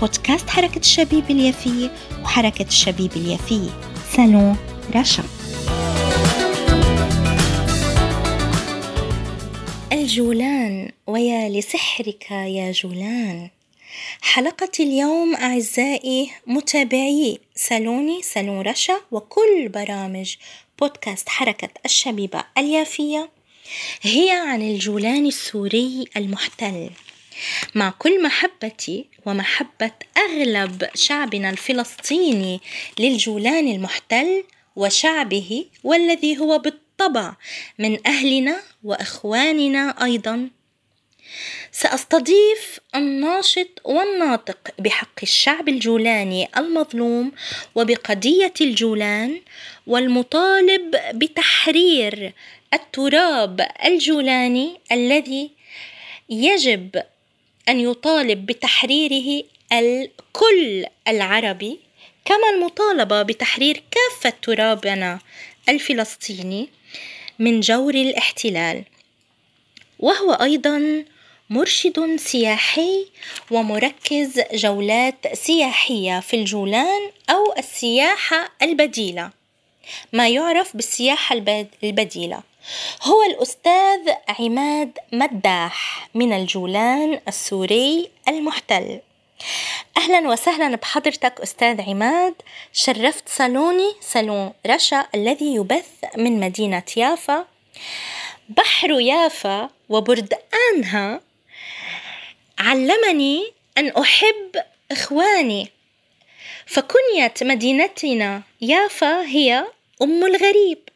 بودكاست حركة الشبيب اليافية وحركة الشبيب اليافية سالون رشا الجولان ويا لسحرك يا جولان. حلقة اليوم أعزائي متابعي سالوني سالون رشا وكل برامج بودكاست حركة الشبيبة اليافية هي عن الجولان السوري المحتل. مع كل محبتي ومحبة أغلب شعبنا الفلسطيني للجولان المحتل وشعبه والذي هو بالطبع من أهلنا وإخواننا أيضا. سأستضيف الناشط والناطق بحق الشعب الجولاني المظلوم وبقضية الجولان والمطالب بتحرير التراب الجولاني الذي يجب أن يطالب بتحريره الكل العربي كما المطالبة بتحرير كافة ترابنا الفلسطيني من جور الاحتلال. وهو أيضا مرشد سياحي ومركز جولات سياحية في الجولان أو السياحة البديلة. ما يعرف بالسياحة البديلة. هو الأستاذ عماد مداح من الجولان السوري المحتل. أهلا وسهلا بحضرتك أستاذ عماد. شرفت صالوني صالون رشا الذي يبث من مدينة يافا. بحر يافا وبردانها علمني أن أحب إخواني. فكنية مدينتنا يافا هي أم الغريب.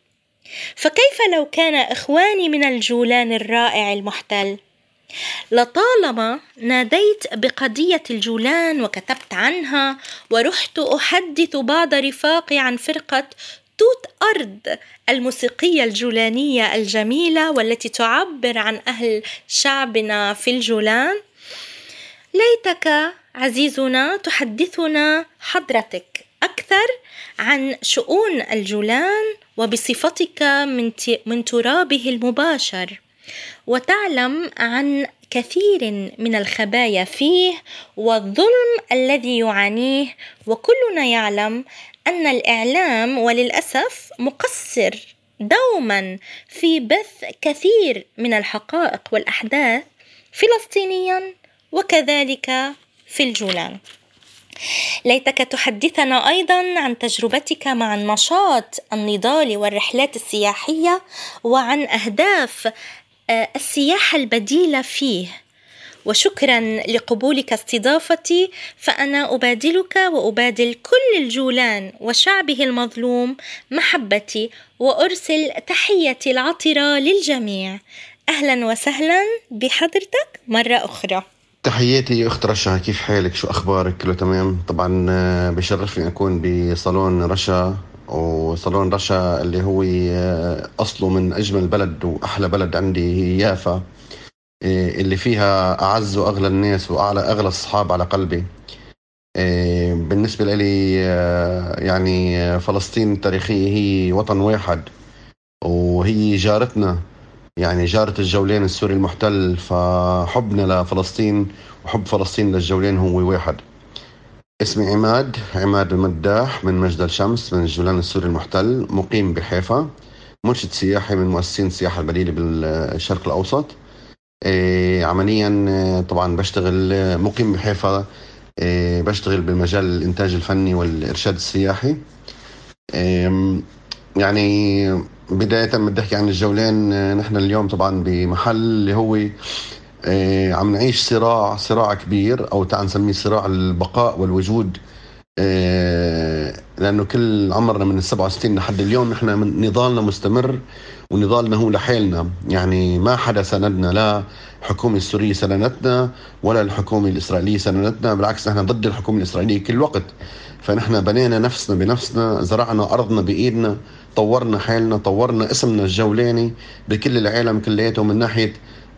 فكيف لو كان إخواني من الجولان الرائع المحتل؟ لطالما ناديت بقضية الجولان وكتبت عنها ورحت أحدث بعض رفاقي عن فرقة توت أرض الموسيقية الجولانية الجميلة والتي تعبر عن أهل شعبنا في الجولان. ليتك عزيزنا تحدثنا حضرتك. أكثر عن شؤون الجولان وبصفتك من, من ترابه المباشر وتعلم عن كثير من الخبايا فيه والظلم الذي يعانيه وكلنا يعلم أن الإعلام وللأسف مقصر دوما في بث كثير من الحقائق والأحداث فلسطينيا وكذلك في الجولان. ليتك تحدثنا أيضا عن تجربتك مع النشاط النضالي والرحلات السياحية وعن أهداف آه، السياحة البديلة فيه. وشكرا لقبولك استضافتي فأنا أبادلك وأبادل كل الجولان وشعبه المظلوم محبتي وأرسل تحيتي العطرة للجميع. أهلا وسهلا بحضرتك مرة أخرى. تحياتي أخت رشا كيف حالك؟ شو أخبارك؟ كله تمام؟ طبعا آه، بشرفني أكون بصالون رشا وصالون رشا اللي هو آه، أصله من أجمل بلد وأحلى بلد عندي هي يافا آه، اللي فيها أعز وأغلى الناس وأعلى أغلى الصحاب على قلبي. بالنسبة لي يعني فلسطين التاريخية هي وطن واحد وهي جارتنا. يعني جارة الجولين السوري المحتل فحبنا لفلسطين وحب فلسطين للجولين هو واحد. اسمي عماد عماد المداح من مجد الشمس من الجولان السوري المحتل مقيم بحيفا مرشد سياحي من مؤسسين السياحة البديلة بالشرق الأوسط. إيه عمليا طبعا بشتغل مقيم بحيفا إيه بشتغل بمجال الإنتاج الفني والإرشاد السياحي. إيه يعني بداية بدي أحكي عن الجولين. آه، نحن اليوم طبعا بمحل اللي هو آه، عم نعيش صراع صراع كبير أو تعال نسميه صراع البقاء والوجود. آه، لأنه كل عمرنا من ال 67 لحد اليوم نحن نضالنا مستمر ونضالنا هو لحالنا. يعني ما حدا ساندنا لا الحكومة السورية ساندتنا ولا الحكومة الإسرائيلية ساندتنا بالعكس نحن ضد الحكومة الإسرائيلية كل وقت. فنحن بنينا نفسنا بنفسنا زرعنا أرضنا بإيدنا. طورنا حالنا طورنا اسمنا الجولاني بكل العالم كلياته من ناحية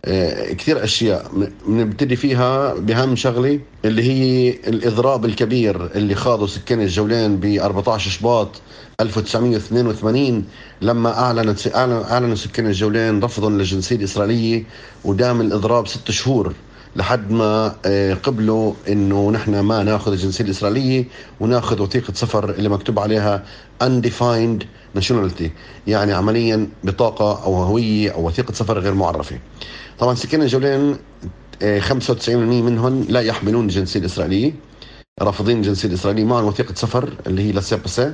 آه، كثير أشياء بنبتدي فيها بأهم شغلة اللي هي الإضراب الكبير اللي خاضه سكان الجولان ب 14 شباط 1982 لما أعلنت اعلنوا سكان الجولان رفضهم للجنسيه الاسرائيليه ودام الإضراب ست شهور لحد ما آه، قبلوا إنه نحن ما ناخذ الجنسية الإسرائيلية وناخذ وثيقة سفر اللي مكتوب عليها undefined nationality يعني عمليا بطاقة أو هوية أو وثيقة سفر غير معرفة. طبعا سكان الجولان 95% آه، منهم لا يحملون الجنسيه الاسرائيليه رافضين الجنسيه الاسرائيليه معهم وثيقة سفر اللي هي لاسيبسا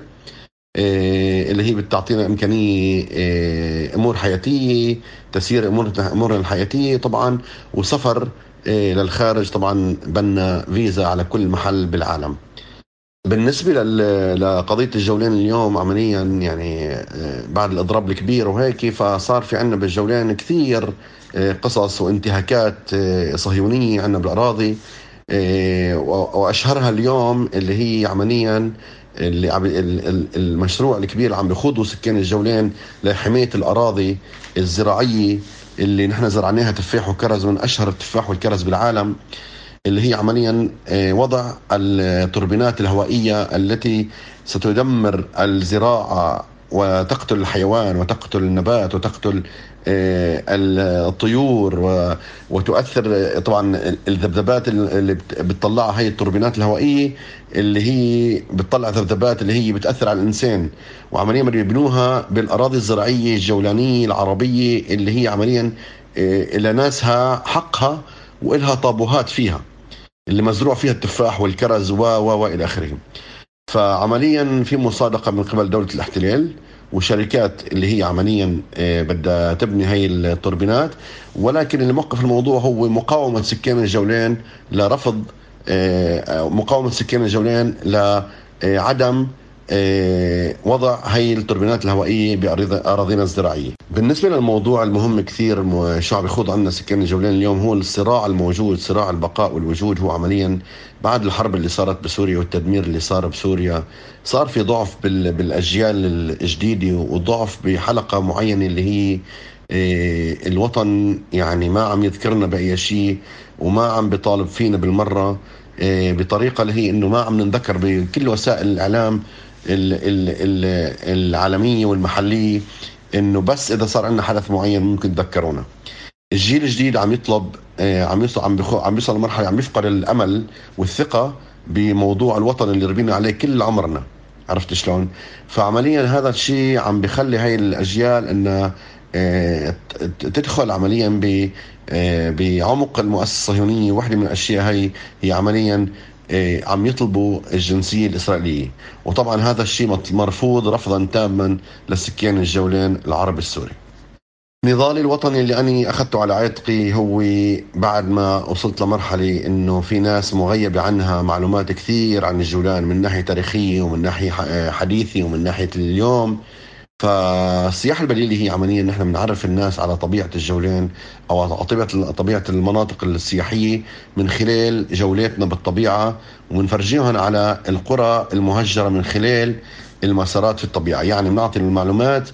آه، اللي هي بتعطينا إمكانية آه، أمور حياتية تسيير امور امورنا الحياتية طبعا وسفر للخارج طبعا بنا فيزا على كل محل بالعالم. بالنسبة لقضية الجولان اليوم عمليا يعني بعد الإضراب الكبير وهيك فصار في عنا بالجولان كثير قصص وانتهاكات آه، صهيونية عندنا بالأراضي آه، وأشهرها اليوم اللي هي عمليا اللي عم المشروع الكبير اللي عم بيخوضوا سكان الجولان لحماية الأراضي الزراعية اللي نحن زرعناها تفاح وكرز من أشهر التفاح والكرز بالعالم. اللي هي عمليا آه، وضع التوربينات الهوائية التي ستدمر الزراعة وتقتل الحيوان وتقتل النبات وتقتل آه، الطيور وتؤثر طبعا الذبذبات اللي بتطلعها هي التوربينات الهوائية اللي هي بتطلع ذبذبات اللي هي بتأثر على الإنسان. وعمليا بيبنوها بالأراضي الزراعية الجولانية العربية اللي هي عمليا آه، لناسها حقها وإلها طابوهات فيها. اللي مزروع فيها التفاح والكرز و و والى آخره. فعمليا في مصادقة من قبل دولة الاحتلال وشركات اللي هي عمليا آه، بدها تبني هاي التوربينات. ولكن اللي موقف الموضوع هو مقاومة سكان الجولان لرفض آه، مقاومة سكان الجولان لعدم آه، وضع هي التوربينات الهوائية باراضينا الزراعية. بالنسبة للموضوع المهم كثير الشعب يخوض عنا سكان الجولان اليوم هو الصراع الموجود، صراع البقاء والوجود هو عمليا بعد الحرب اللي صارت بسوريا والتدمير اللي صار بسوريا صار في ضعف بالأجيال الجديدة وضعف بحلقة معينة اللي هي آه، الوطن يعني ما عم يذكرنا بأي شيء وما عم بيطالب فينا بالمرة آه، بطريقة اللي هي إنه ما عم نذكر بكل وسائل الإعلام العالمية والمحلية إنه بس إذا صار عندنا حدث معين ممكن تذكرونا. الجيل الجديد عم يطلب آه، عم يوصل عم عم يوصل لمرحلة عم يفقد الأمل والثقة بموضوع الوطن اللي ربينا عليه كل عمرنا. عرفت شلون؟ فعمليا هذا الشيء عم بخلي هاي الأجيال إنها آه، تدخل عمليا آه، بعمق المؤسسة الصهيونية. واحدة من الأشياء هي هي عمليا عم يطلبوا الجنسية الإسرائيلية. وطبعا هذا الشيء مرفوض رفضا تاما لسكان الجولان العربي السوري. نضالي الوطني اللي أنا أخذته على عاتقي هو بعد ما وصلت لمرحلة أنه في ناس مغيبة عنها معلومات كثير عن الجولان من ناحية تاريخية ومن ناحية حديثة ومن ناحية اليوم. فالسياحة البديلة هي عمليا نحن بنعرف الناس على طبيعة الجولان أو على طبيعة طبيعة المناطق السياحية من خلال جولاتنا بالطبيعة وبنفرجيهم على القرى المهجرة من خلال المسارات في الطبيعة. يعني بنعطي المعلومات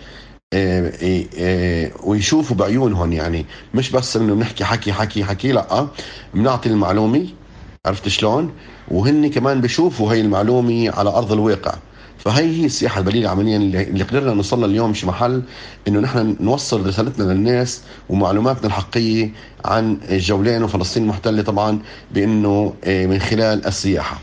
آه، آه، آه، ويشوفوا بعيونهم يعني مش بس إنه بنحكي حكي حكي حكي لأ. بنعطي المعلومة عرفت شلون؟ وهن كمان بيشوفوا هي المعلومة على أرض الواقع. فهي هي السياحة البديله عمليا اللي قدرنا نوصل اليوم شي محل إنه نحن نوصل رسالتنا للناس ومعلوماتنا الحقيقية عن الجولان وفلسطين المحتله طبعا بإنه آه، من خلال السياحة.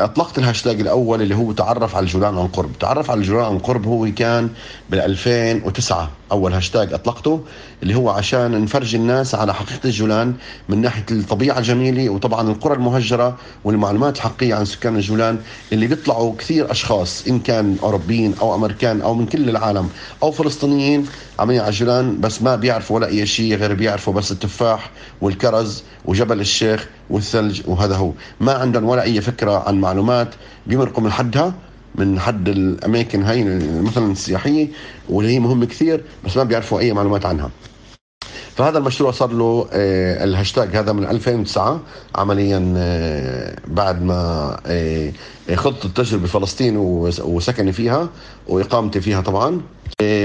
أطلقت الهاشتاج الأول اللي هو تعرف على الجولان عن قرب. تعرف على الجولان عن قرب هو كان بال 2009 أول هاشتاج أطلقته اللي هو عشان نفرجي الناس على حقيقة الجولان من ناحية الطبيعة الجميلة وطبعا القرى المهجرة والمعلومات الحقيقية عن سكان الجولان اللي بيطلعوا كثير أشخاص إن كان أوروبيين أو أمريكان أو من كل العالم أو فلسطينيين عمليا على الجولان بس ما بيعرفوا ولا أي شيء غير بيعرفوا بس التفاح والكرز وجبل الشيخ والثلج وهذا هو. ما عندهم ولا أي فكرة عن معلومات. بيمرقوا من حدها من حد الأماكن هاي مثلا السياحية واللي هي مهمة كثير بس ما بيعرفوا أي معلومات عنها. فهذا المشروع صار له آه، الهاشتاج هذا من 2009 عمليا آه، بعد ما آه، خضت التجربة بفلسطين وسكني فيها وإقامتي فيها طبعا.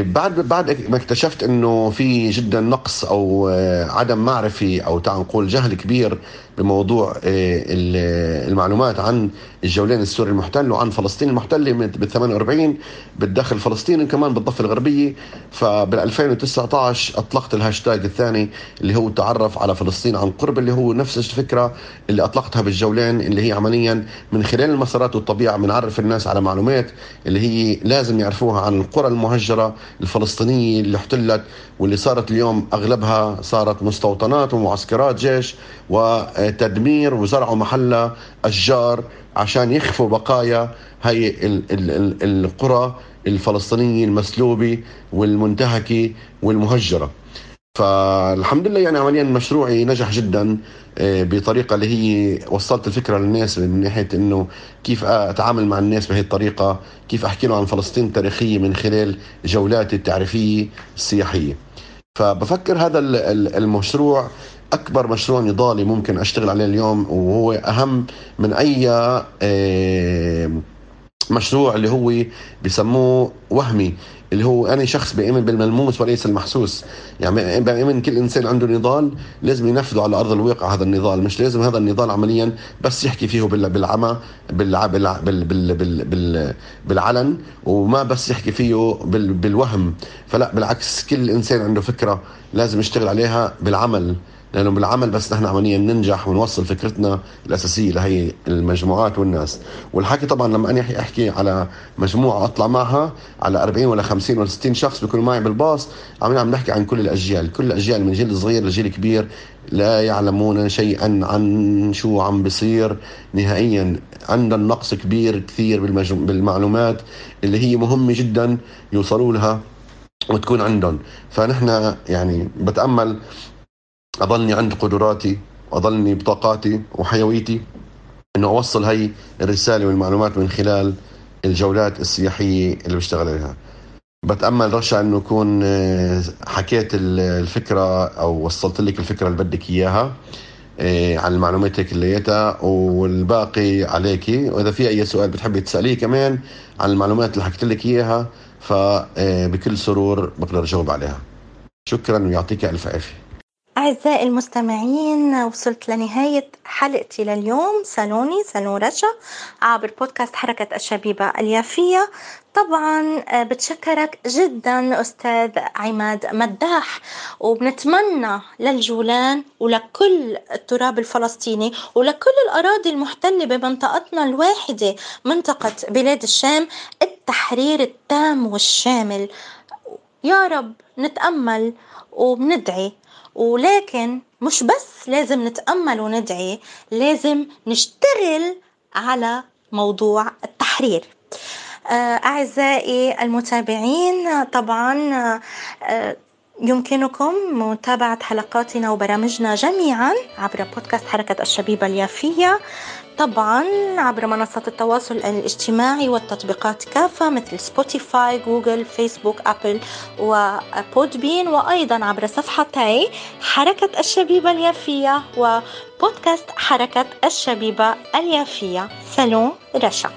بعد بعد ما اكتشفت إنه في جدا نقص أو عدم معرفة أو تعال نقول جهل كبير بموضوع المعلومات عن الجولين السوري المحتل وعن فلسطين المحتله بال 48 بالداخل فلسطين كمان بالضفة الغربية. فبال 2019 أطلقت الهاشتاج الثاني اللي هو تعرف على فلسطين عن قرب اللي هو نفس الفكرة اللي أطلقتها بالجولين اللي هي عمليا من خلال المسارات والطبيعة بنعرف الناس على معلومات اللي هي لازم يعرفوها عن القرى المهجرة الفلسطينية اللي احتلت واللي صارت اليوم أغلبها صارت مستوطنات ومعسكرات جيش وتدمير وزرعوا محلها أشجار عشان يخفوا بقايا هي القرى الفلسطينية المسلوبة والمنتهكة والمهجرة. فالحمد لله يعني عمليا مشروعي نجح جدا آه، بطريقة اللي هي وصلت الفكرة للناس من ناحية إنه كيف أتعامل مع الناس بهي الطريقة كيف أحكي له عن فلسطين التاريخية من خلال جولاتي التعريفية السياحية. فبفكر هذا المشروع أكبر مشروع نضالي ممكن أشتغل عليه اليوم وهو أهم من أي مشروع اللي هو بسموه وهمي اللي هو أنا شخص بيؤمن بالملموس وليس المحسوس. يعني بيؤمن كل إنسان عنده نضال لازم ينفذه على أرض الواقع هذا النضال مش لازم هذا النضال عمليا بس يحكي فيه بالعمى بالعلن وما بس يحكي فيه بالوهم. فلا بالعكس كل إنسان عنده فكرة لازم يشتغل عليها بالعمل. لأنه بالعمل بس نحن عمليا ننجح ونوصل فكرتنا الأساسية لهي المجموعات والناس. والحكي طبعا لما أنا احكي على مجموعة أطلع معها على 40 ولا 50 ولا 60 شخص بيكونوا معي بالباص عم عم نحكي عن كل الأجيال. كل الأجيال من جيل صغير لجيل كبير لا يعلمون شيئا عن شو عم بصير نهائيا. عندنا نقص كبير كثير بالمعلومات اللي هي مهمة جدا يوصلوا لها وتكون عندهم. فنحن يعني بتأمل أضلني عند قدراتي واضلني بطاقاتي وحيويتي إنه أوصل هي الرسالة والمعلومات من خلال الجولات السياحية اللي بشتغل عليها. بتأمل رشا إنه اكون آه، حكيت الفكرة أو وصلت لك الفكرة اللي بدك إياها آه، عن معلوماتك كلياتها والباقي عليكي وإذا في أي سؤال بتحبي تسأليه كمان عن المعلومات اللي حكيت لك إياها فبكل آه، سرور بقدر أجاوب عليها. شكرا ويعطيك ألف عافية. أعزائي المستمعين وصلت لنهاية حلقتي لليوم. سالوني سالون رشا عبر بودكاست حركة الشبيبة اليافية. طبعا آه، بتشكرك جدا أستاذ عماد مداح وبنتمنى للجولان ولكل التراب الفلسطيني ولكل الأراضي المحتلة بمنطقتنا الواحدة منطقة بلاد الشام التحرير التام والشامل. يا رب نتأمل وبندعي ولكن مش بس لازم نتأمل وندعي لازم نشتغل على موضوع التحرير. آه، أعزائي المتابعين طبعا آه، يمكنكم متابعة حلقاتنا وبرامجنا جميعا عبر بودكاست حركة الشبيبة اليافية. طبعا عبر منصات التواصل الاجتماعي والتطبيقات كافة مثل سبوتيفاي جوجل فيسبوك أبل وبودبين وأيضا عبر صفحتي حركة الشبيبة اليافية وبودكاست حركة الشبيبة اليافية. صالون رشا.